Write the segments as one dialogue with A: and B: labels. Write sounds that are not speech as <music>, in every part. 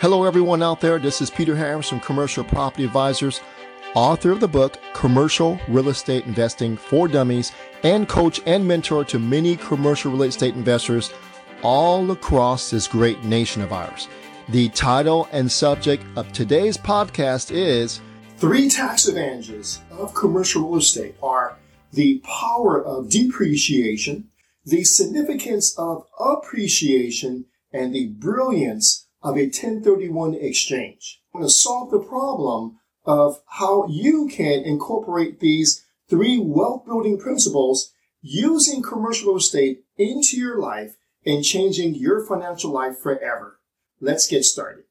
A: Hello, everyone out there. This is Peter Harris from Commercial Property Advisors, author of the book Commercial Real Estate Investing for Dummies, and coach and mentor to many commercial real estate investors all across this great nation of ours. The title and subject of today's podcast is
B: Three Tax Advantages of Commercial Real Estate are the power of depreciation, the significance of appreciation, and the brilliance of a 1031 exchange. I'm going to solve the problem of how you can incorporate these three wealth building principles using commercial real estate into your life and changing your financial life forever. Let's get started.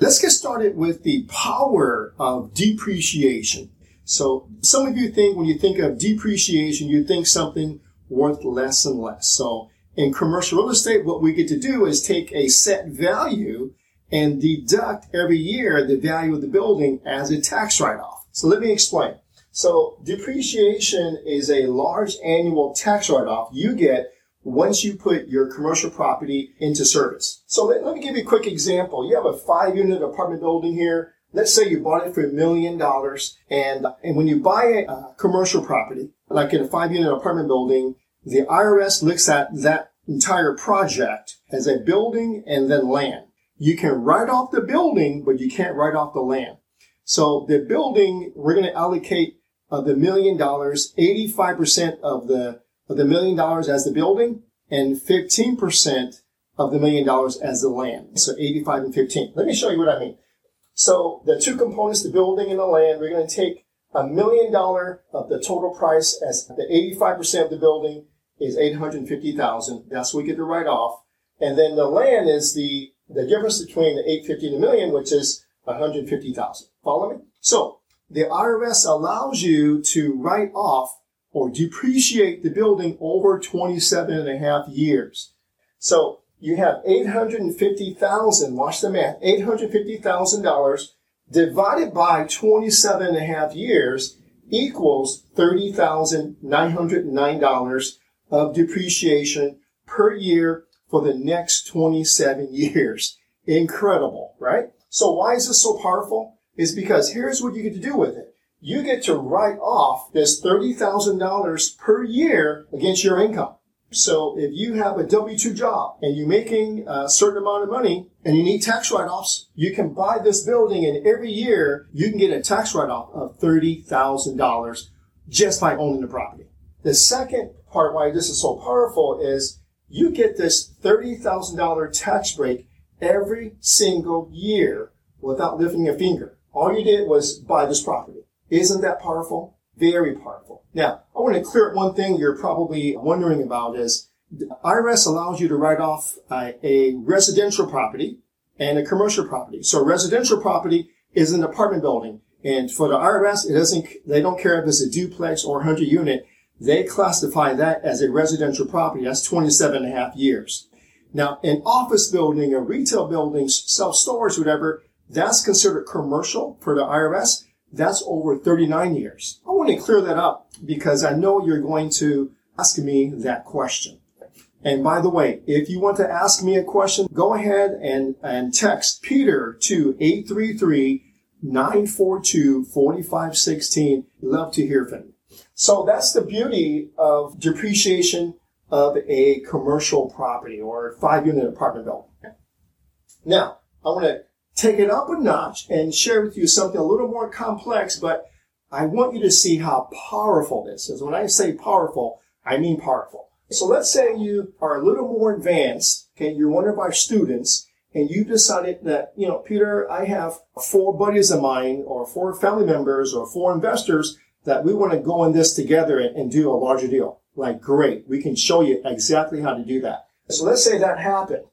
B: Let's get started with the power of depreciation. So some of you think when you think of depreciation, you think something worth less and less. So in commercial real estate, what we get to do is take a set value and deduct every year the value of the building as a tax write-off. So let me explain. So depreciation is a large annual tax write-off you get once you put your commercial property into service. So let, let me give you a quick example. You have a five unit apartment building here. Let's say you bought it for a million dollars and, and when you buy a, a commercial property, like in a five unit apartment building, the IRS looks at that entire project as a building and then land. You can write off the building, but you can't write off the land. So the building, we're going to allocate uh, the million dollars, 85% of the, of the million dollars as the building and 15% of the million dollars as the land. So 85 and 15. Let me show you what I mean. So the two components, the building and the land, we're going to take a million dollar of the total price as the 85% of the building is 850,000. That's what we get to write off. And then the land is the, the difference between the 850 and the million, which is 150,000. Follow me? So the IRS allows you to write off or depreciate the building over 27 and a half years. So you have 850,000, watch the math, $850,000 divided by 27 and a half years equals $30,909 of depreciation per year for the next 27 years. Incredible, right? So why is this so powerful? Is because here's what you get to do with it. You get to write off this $30,000 per year against your income. So if you have a W-2 job and you're making a certain amount of money and you need tax write-offs, you can buy this building and every year you can get a tax write-off of $30,000 just by owning the property. The second part why this is so powerful is you get this $30,000 tax break every single year without lifting a finger. All you did was buy this property. Isn't that powerful? Very powerful. Now, I want to clear up one thing you're probably wondering about is IRS allows you to write off uh, a residential property and a commercial property. So residential property is an apartment building. And for the IRS, it doesn't, they don't care if it's a duplex or 100 unit. They classify that as a residential property. That's 27 and a half years. Now, an office building, a retail building, self-storage, whatever, that's considered commercial for the IRS. That's over 39 years. I want to clear that up because I know you're going to ask me that question. And by the way, if you want to ask me a question, go ahead and, and text Peter to 833-942-4516. Love to hear from you. So that's the beauty of depreciation of a commercial property or five unit apartment building. Now, I want to take it up a notch and share with you something a little more complex, but I want you to see how powerful this is. When I say powerful, I mean powerful. So let's say you are a little more advanced, okay, you're one of our students, and you decided that, you know, Peter, I have four buddies of mine or four family members or four investors that we want to go in this together and, and do a larger deal. Like, great. We can show you exactly how to do that. So let's say that happened.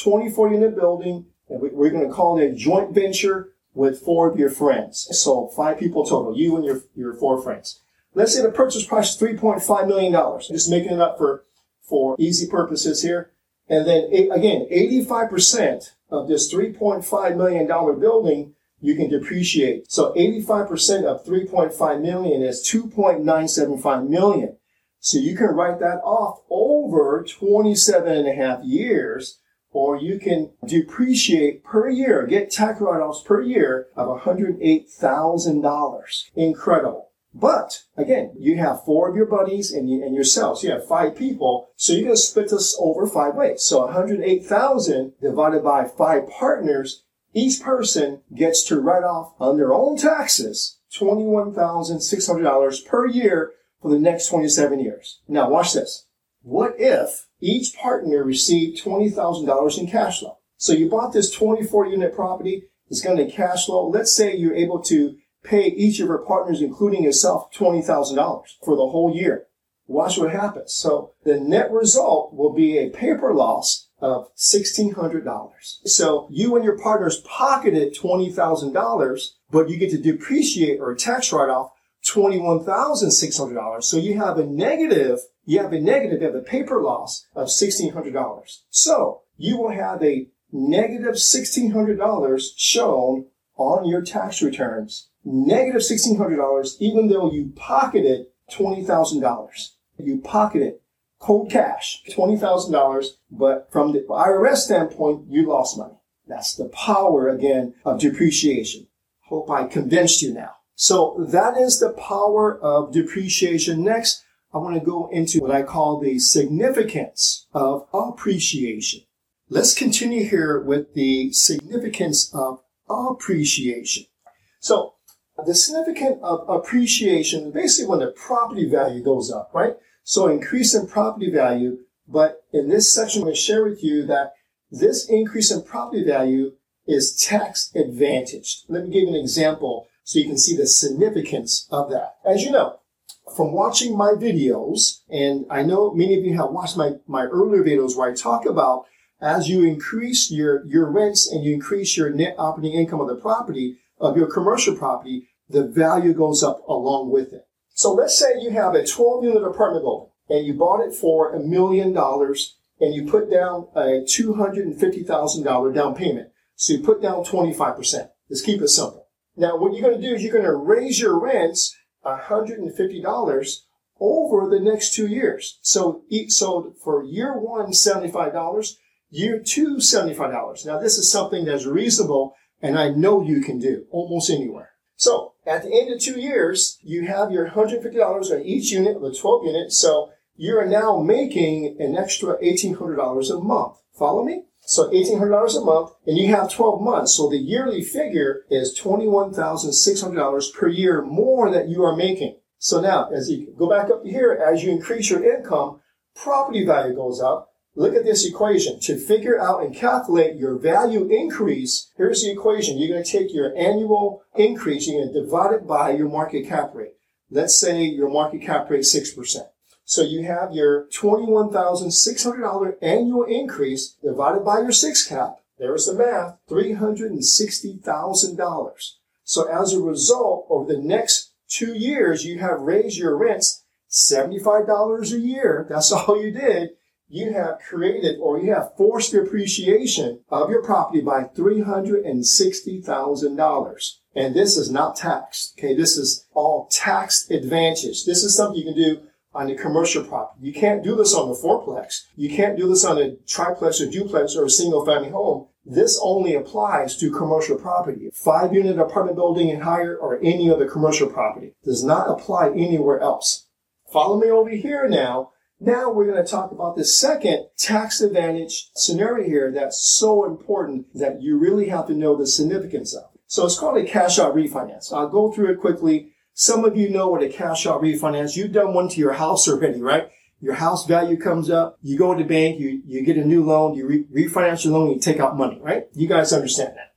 B: 24 unit building, and we, we're going to call it a joint venture with four of your friends. So five people total, you and your, your four friends. Let's say the purchase price is $3.5 million. Just making it up for, for easy purposes here. And then again, 85% of this $3.5 million building you can depreciate. So 85% of 3.5 million is 2.975 million. So you can write that off over 27 and a half years or you can depreciate per year, get tax write-offs per year of $108,000. Incredible. But again, you have four of your buddies and, you, and yourselves. You have five people. So you're going to split this over five ways. So 108,000 divided by five partners. Each person gets to write off on their own taxes $21,600 per year for the next 27 years. Now watch this. What if each partner received $20,000 in cash flow? So you bought this 24 unit property. It's going to cash flow. Let's say you're able to pay each of your partners, including yourself, $20,000 for the whole year. Watch what happens. So the net result will be a paper loss of $1,600. So you and your partners pocketed $20,000, but you get to depreciate or tax write off $21,600. So you have a negative, you have a negative, you have a paper loss of $1,600. So you will have a negative $1,600 shown on your tax returns negative $1,600, even though you pocketed $20,000. You pocketed cold cash, $20,000, but from the IRS standpoint, you lost money. That's the power, again, of depreciation. Hope I convinced you now. So that is the power of depreciation. Next, I want to go into what I call the significance of appreciation. Let's continue here with the significance of appreciation. So the significant of appreciation, basically when the property value goes up, right? So increase in property value, but in this section, I'm going to share with you that this increase in property value is tax advantaged. Let me give you an example so you can see the significance of that. As you know, from watching my videos, and I know many of you have watched my, my earlier videos where I talk about as you increase your, your rents and you increase your net operating income of the property, of your commercial property, the value goes up along with it. So let's say you have a 12 unit apartment building and you bought it for a million dollars and you put down a $250,000 down payment. So you put down 25%. Let's keep it simple. Now, what you're going to do is you're going to raise your rents $150 over the next two years. So, so for year one, $75, year two, $75. Now, this is something that's reasonable and I know you can do almost anywhere. So at the end of two years, you have your $150 on each unit of the 12 units. So you are now making an extra $1,800 a month. Follow me? So $1,800 a month and you have 12 months. So the yearly figure is $21,600 per year more that you are making. So now as you go back up here, as you increase your income, property value goes up Look at this equation. To figure out and calculate your value increase, here's the equation. You're going to take your annual increase, you're going to divide it by your market cap rate. Let's say your market cap rate is 6%. So you have your $21,600 annual increase divided by your six cap. There's the math, $360,000. So as a result, over the next two years, you have raised your rents $75 a year. That's <laughs> all you did you have created or you have forced the appreciation of your property by $360,000. And this is not taxed. Okay. This is all tax advantage. This is something you can do on a commercial property. You can't do this on a fourplex. You can't do this on a triplex or duplex or a single family home. This only applies to commercial property. Five unit apartment building and higher or any other commercial property does not apply anywhere else. Follow me over here now now we're going to talk about the second tax advantage scenario here that's so important that you really have to know the significance of. So it's called a cash out refinance. I'll go through it quickly. Some of you know what a cash out refinance. You've done one to your house already, right? Your house value comes up. You go to the bank. You, you get a new loan. You re- refinance your loan. You take out money, right? You guys understand that.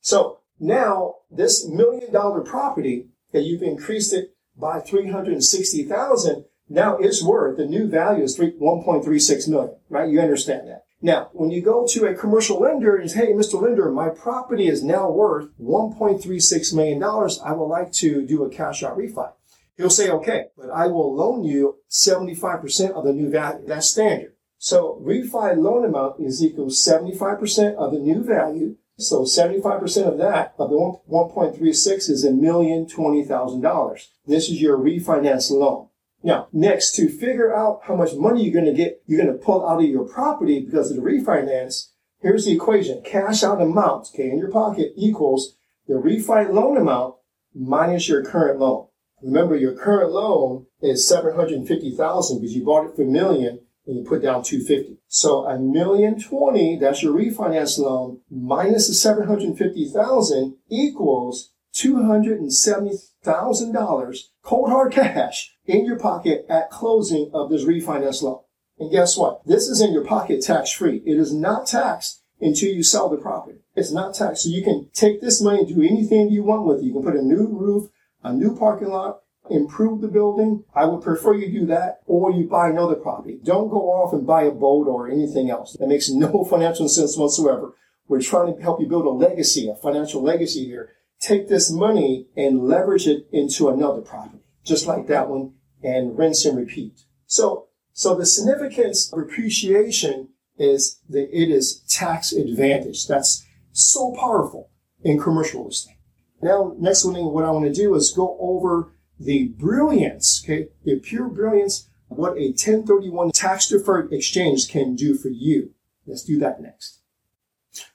B: So now this million dollar property that you've increased it by 360,000 now its worth, the new value is 3, 1.36 million, right? You understand that. Now, when you go to a commercial lender and say, hey, Mr. Lender, my property is now worth $1.36 million. I would like to do a cash out refi. He'll say, okay, but I will loan you 75% of the new value. That's standard. So refi loan amount is equal to 75% of the new value. So 75% of that, of the 1.36 is a million twenty thousand dollars. This is your refinance loan. Now, next, to figure out how much money you're going to get, you're going to pull out of your property because of the refinance, here's the equation. Cash out amount, okay, in your pocket equals the refi loan amount minus your current loan. Remember, your current loan is 750,000 because you bought it for a million and you put down 250. So a million twenty, that's your refinance loan, minus the 750,000 equals $270,000 cold hard cash in your pocket at closing of this refinance loan. And guess what? This is in your pocket tax free. It is not taxed until you sell the property. It's not taxed. So you can take this money and do anything you want with it. You can put a new roof, a new parking lot, improve the building. I would prefer you do that or you buy another property. Don't go off and buy a boat or anything else. That makes no <laughs> financial sense whatsoever. We're trying to help you build a legacy, a financial legacy here. Take this money and leverage it into another property, just like that one, and rinse and repeat. So, so the significance of appreciation is that it is tax advantage. That's so powerful in commercial real estate. Now, next one, what I want to do is go over the brilliance, okay, the pure brilliance what a 1031 tax deferred exchange can do for you. Let's do that next.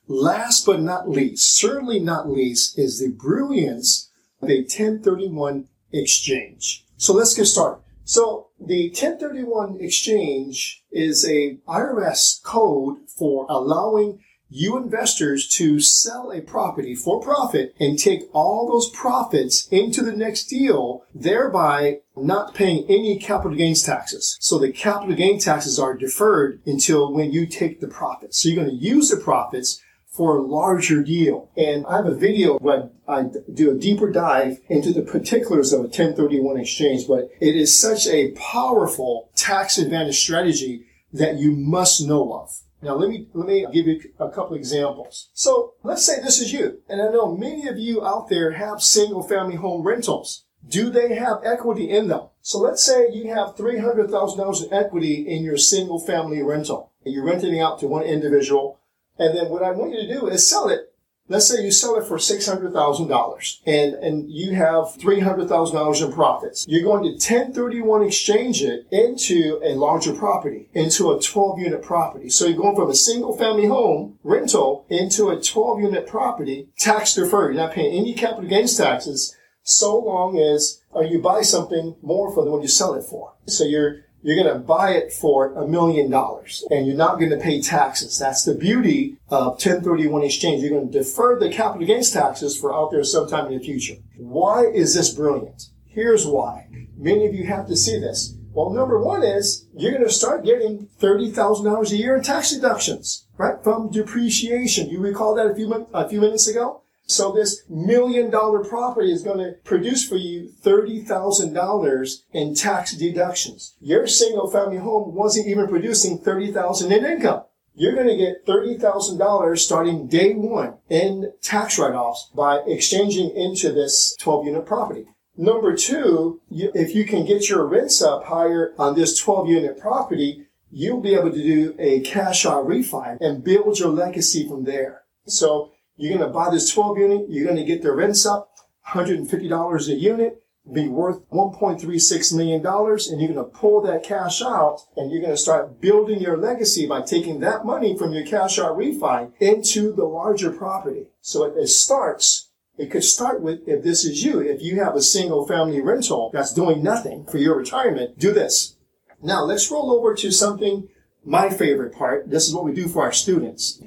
B: Last but not least, certainly not least, is the brilliance of a 1031 exchange. So let's get started. So the 1031 exchange is a IRS code for allowing you investors to sell a property for profit and take all those profits into the next deal, thereby not paying any capital gains taxes. So the capital gain taxes are deferred until when you take the profits. So you're going to use the profits for a larger deal. And I have a video where I do a deeper dive into the particulars of a 1031 exchange, but it is such a powerful tax advantage strategy that you must know of. Now let me let me give you a couple examples. So let's say this is you, and I know many of you out there have single family home rentals. Do they have equity in them? So let's say you have $300,000 in equity in your single family rental. And you're renting out to one individual. And then what I want you to do is sell it Let's say you sell it for $600,000 and, and you have $300,000 in profits. You're going to 1031 exchange it into a larger property, into a 12 unit property. So you're going from a single family home rental into a 12 unit property, tax deferred. You're not paying any capital gains taxes so long as uh, you buy something more for the one you sell it for. So you're you're going to buy it for a million dollars and you're not going to pay taxes. That's the beauty of 1031 exchange. You're going to defer the capital gains taxes for out there sometime in the future. Why is this brilliant? Here's why. Many of you have to see this. Well, number one is you're going to start getting $30,000 a year in tax deductions, right? From depreciation. You recall that a few, a few minutes ago? So this million dollar property is going to produce for you $30,000 in tax deductions. Your single family home wasn't even producing 30,000 in income. You're going to get $30,000 starting day one in tax write-offs by exchanging into this 12 unit property. Number two, if you can get your rents up higher on this 12 unit property, you'll be able to do a cash out refi and build your legacy from there. So you're going to buy this 12 unit. You're going to get the rents up $150 a unit, be worth $1.36 million, and you're going to pull that cash out and you're going to start building your legacy by taking that money from your cash out refi into the larger property. So it, it starts it could start with, if this is you, if you have a single family rental that's doing nothing for your retirement, do this. Now let's roll over to something, my favorite part. This is what we do for our students.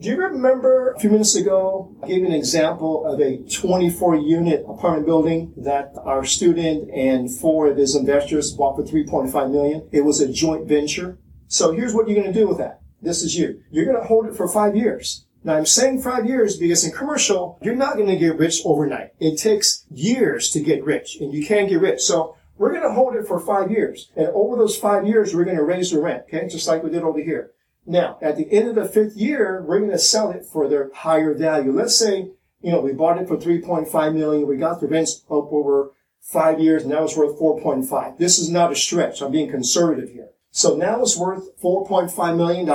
B: Do you remember a few minutes ago, I gave an example of a 24 unit apartment building that our student and four of his investors bought for 3.5 million? It was a joint venture. So here's what you're going to do with that. This is you. You're going to hold it for five years. Now I'm saying five years because in commercial, you're not going to get rich overnight. It takes years to get rich and you can't get rich. So we're going to hold it for five years. And over those five years, we're going to raise the rent. Okay. Just like we did over here. Now, at the end of the fifth year, we're going to sell it for their higher value. Let's say, you know, we bought it for 3.5 million. We got the rents up over five years. Now it's worth 4.5. This is not a stretch. I'm being conservative here. So now it's worth $4.5 million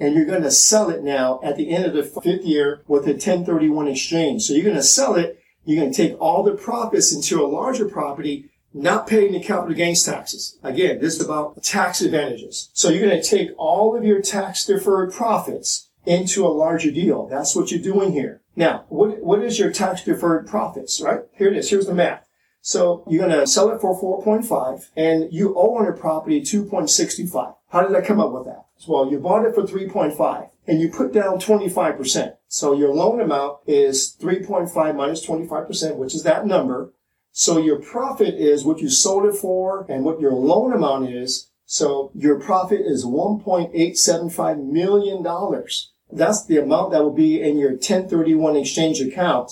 B: and you're going to sell it now at the end of the fifth year with a 1031 exchange. So you're going to sell it. You're going to take all the profits into a larger property not paying the capital gains taxes. Again, this is about tax advantages. So you're going to take all of your tax deferred profits into a larger deal. That's what you're doing here. Now, what, what is your tax deferred profits, right? Here it is. Here's the math. So you're going to sell it for 4.5 and you owe on your property 2.65. How did I come up with that? Well, you bought it for 3.5 and you put down 25%. So your loan amount is 3.5 minus 25%, which is that number. So your profit is what you sold it for and what your loan amount is. So your profit is $1.875 million. That's the amount that will be in your 1031 exchange account.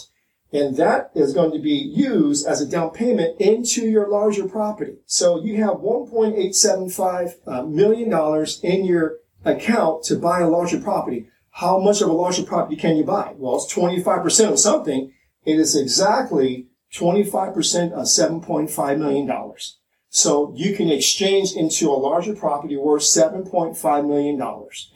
B: And that is going to be used as a down payment into your larger property. So you have $1.875 uh, million in your account to buy a larger property. How much of a larger property can you buy? Well, it's 25% of something. It is exactly 25% of $7.5 million. So you can exchange into a larger property worth $7.5 million.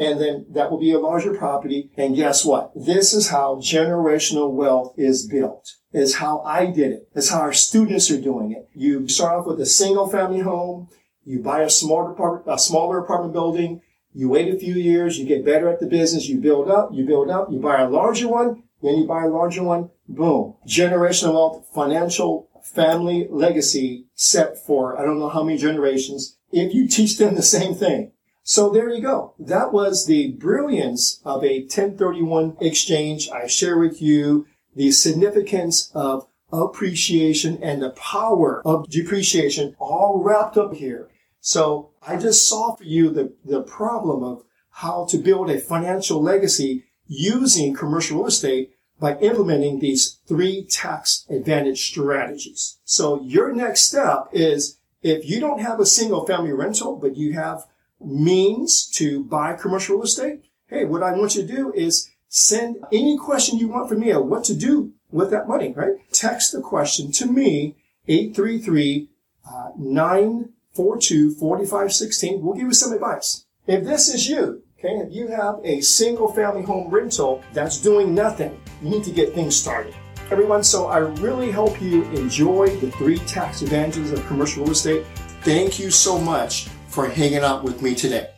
B: And then that will be a larger property. And guess what? This is how generational wealth is built. Is how I did it. It's how our students are doing it. You start off with a single family home. You buy a smaller apartment, a smaller apartment building. You wait a few years. You get better at the business. You build up, you build up, you buy a larger one. Then you buy a larger one. Boom. Generational wealth, financial family legacy set for I don't know how many generations if you teach them the same thing. So there you go. That was the brilliance of a 1031 exchange. I share with you the significance of appreciation and the power of depreciation all wrapped up here. So I just saw for you the, the problem of how to build a financial legacy using commercial real estate by implementing these three tax advantage strategies. So your next step is if you don't have a single family rental, but you have means to buy commercial real estate, hey, what I want you to do is send any question you want from me on what to do with that money, right? Text the question to me, 833 uh, 942 4516. We'll give you some advice. If this is you, Okay, if you have a single family home rental that's doing nothing, you need to get things started. Everyone, so I really hope you enjoy the three tax advantages of commercial real estate. Thank you so much for hanging out with me today.